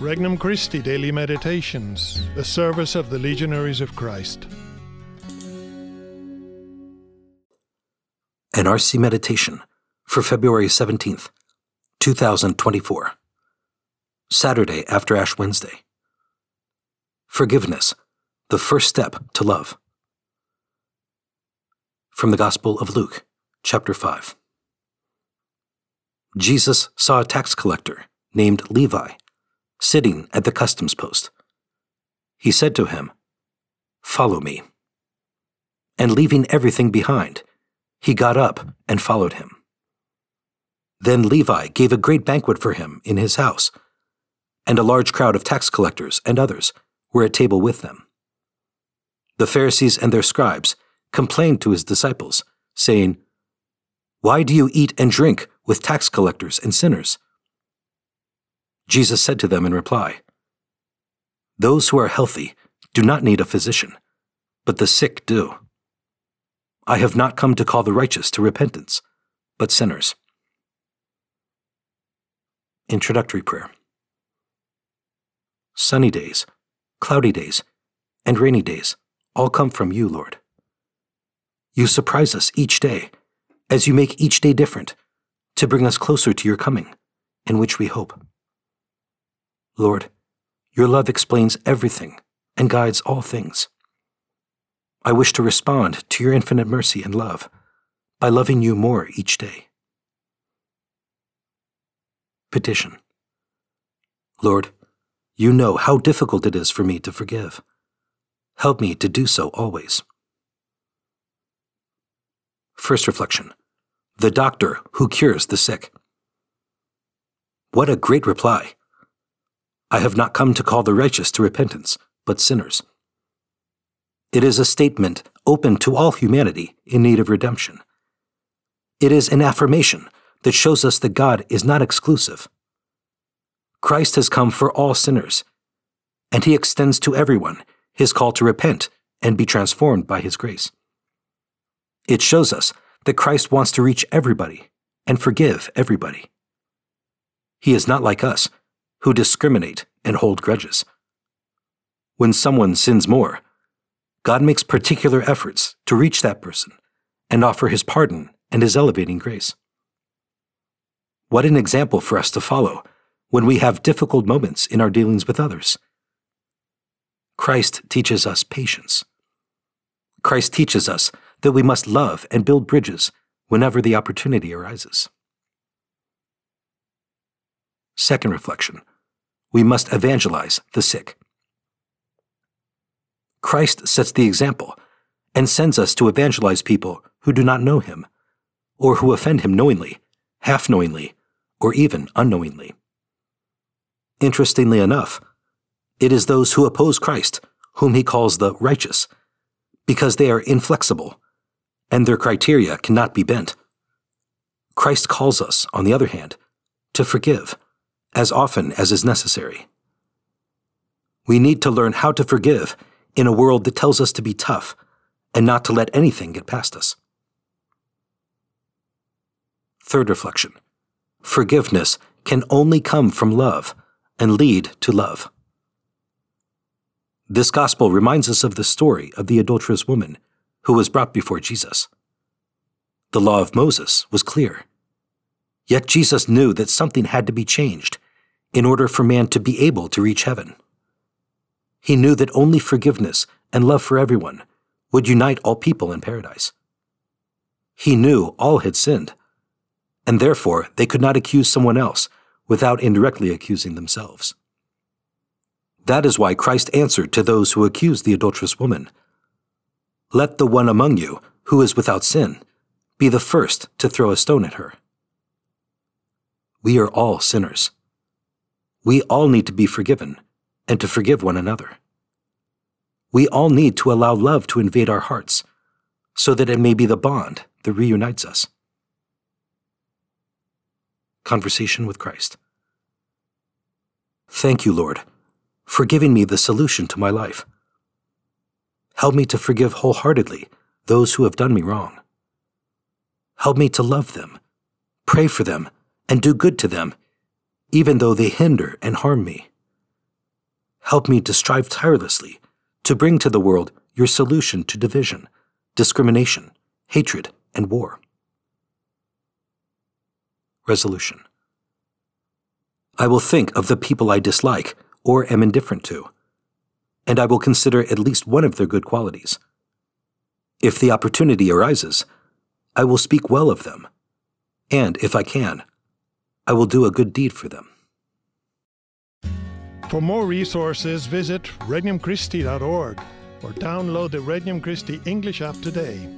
Regnum Christi Daily Meditations, the service of the Legionaries of Christ. An RC Meditation for February 17th, 2024. Saturday after Ash Wednesday. Forgiveness, the first step to love. From the Gospel of Luke, chapter 5. Jesus saw a tax collector named Levi sitting at the customs post. He said to him, Follow me. And leaving everything behind, he got up and followed him. Then Levi gave a great banquet for him in his house, and a large crowd of tax collectors and others were at table with them. The Pharisees and their scribes complained to his disciples, saying, Why do you eat and drink with tax collectors and sinners? Jesus said to them in reply, Those who are healthy do not need a physician, but the sick do. I have not come to call the righteous to repentance, but sinners. Introductory Prayer Sunny days, cloudy days, and rainy days all come from you, Lord. You surprise us each day, as you make each day different, to bring us closer to your coming, in which we hope. Lord, your love explains everything and guides all things. I wish to respond to your infinite mercy and love by loving you more each day. Petition Lord, you know how difficult it is for me to forgive. Help me to do so always. First reflection The doctor who cures the sick. What a great reply! I have not come to call the righteous to repentance, but sinners. It is a statement open to all humanity in need of redemption. It is an affirmation that shows us that God is not exclusive. Christ has come for all sinners, and he extends to everyone his call to repent and be transformed by his grace. It shows us that Christ wants to reach everybody and forgive everybody. He is not like us, who discriminate and hold grudges. When someone sins more, God makes particular efforts to reach that person and offer his pardon and his elevating grace. What an example for us to follow when we have difficult moments in our dealings with others. Christ teaches us patience. Christ teaches us that we must love and build bridges whenever the opportunity arises. Second reflection we must evangelize the sick. Christ sets the example and sends us to evangelize people who do not know him, or who offend him knowingly, half knowingly, or even unknowingly. Interestingly enough, it is those who oppose Christ whom he calls the righteous, because they are inflexible, and their criteria cannot be bent. Christ calls us, on the other hand, to forgive as often as is necessary. We need to learn how to forgive in a world that tells us to be tough and not to let anything get past us. Third reflection Forgiveness can only come from love and lead to love. This gospel reminds us of the story of the adulterous woman who was brought before Jesus. The law of Moses was clear. Yet Jesus knew that something had to be changed in order for man to be able to reach heaven. He knew that only forgiveness and love for everyone would unite all people in paradise. He knew all had sinned, and therefore they could not accuse someone else without indirectly accusing themselves. That is why Christ answered to those who accused the adulterous woman Let the one among you who is without sin be the first to throw a stone at her. We are all sinners. We all need to be forgiven and to forgive one another. We all need to allow love to invade our hearts so that it may be the bond that reunites us. Conversation with Christ. Thank you, Lord, for giving me the solution to my life. Help me to forgive wholeheartedly those who have done me wrong. Help me to love them, pray for them, and do good to them, even though they hinder and harm me. help me to strive tirelessly to bring to the world your solution to division, discrimination, hatred, and war. Resolution I will think of the people I dislike or am indifferent to, and I will consider at least one of their good qualities. If the opportunity arises, I will speak well of them, and if I can, I will do a good deed for them. For more resources, visit regnumchristi.org or download the Regnum Christi English app today.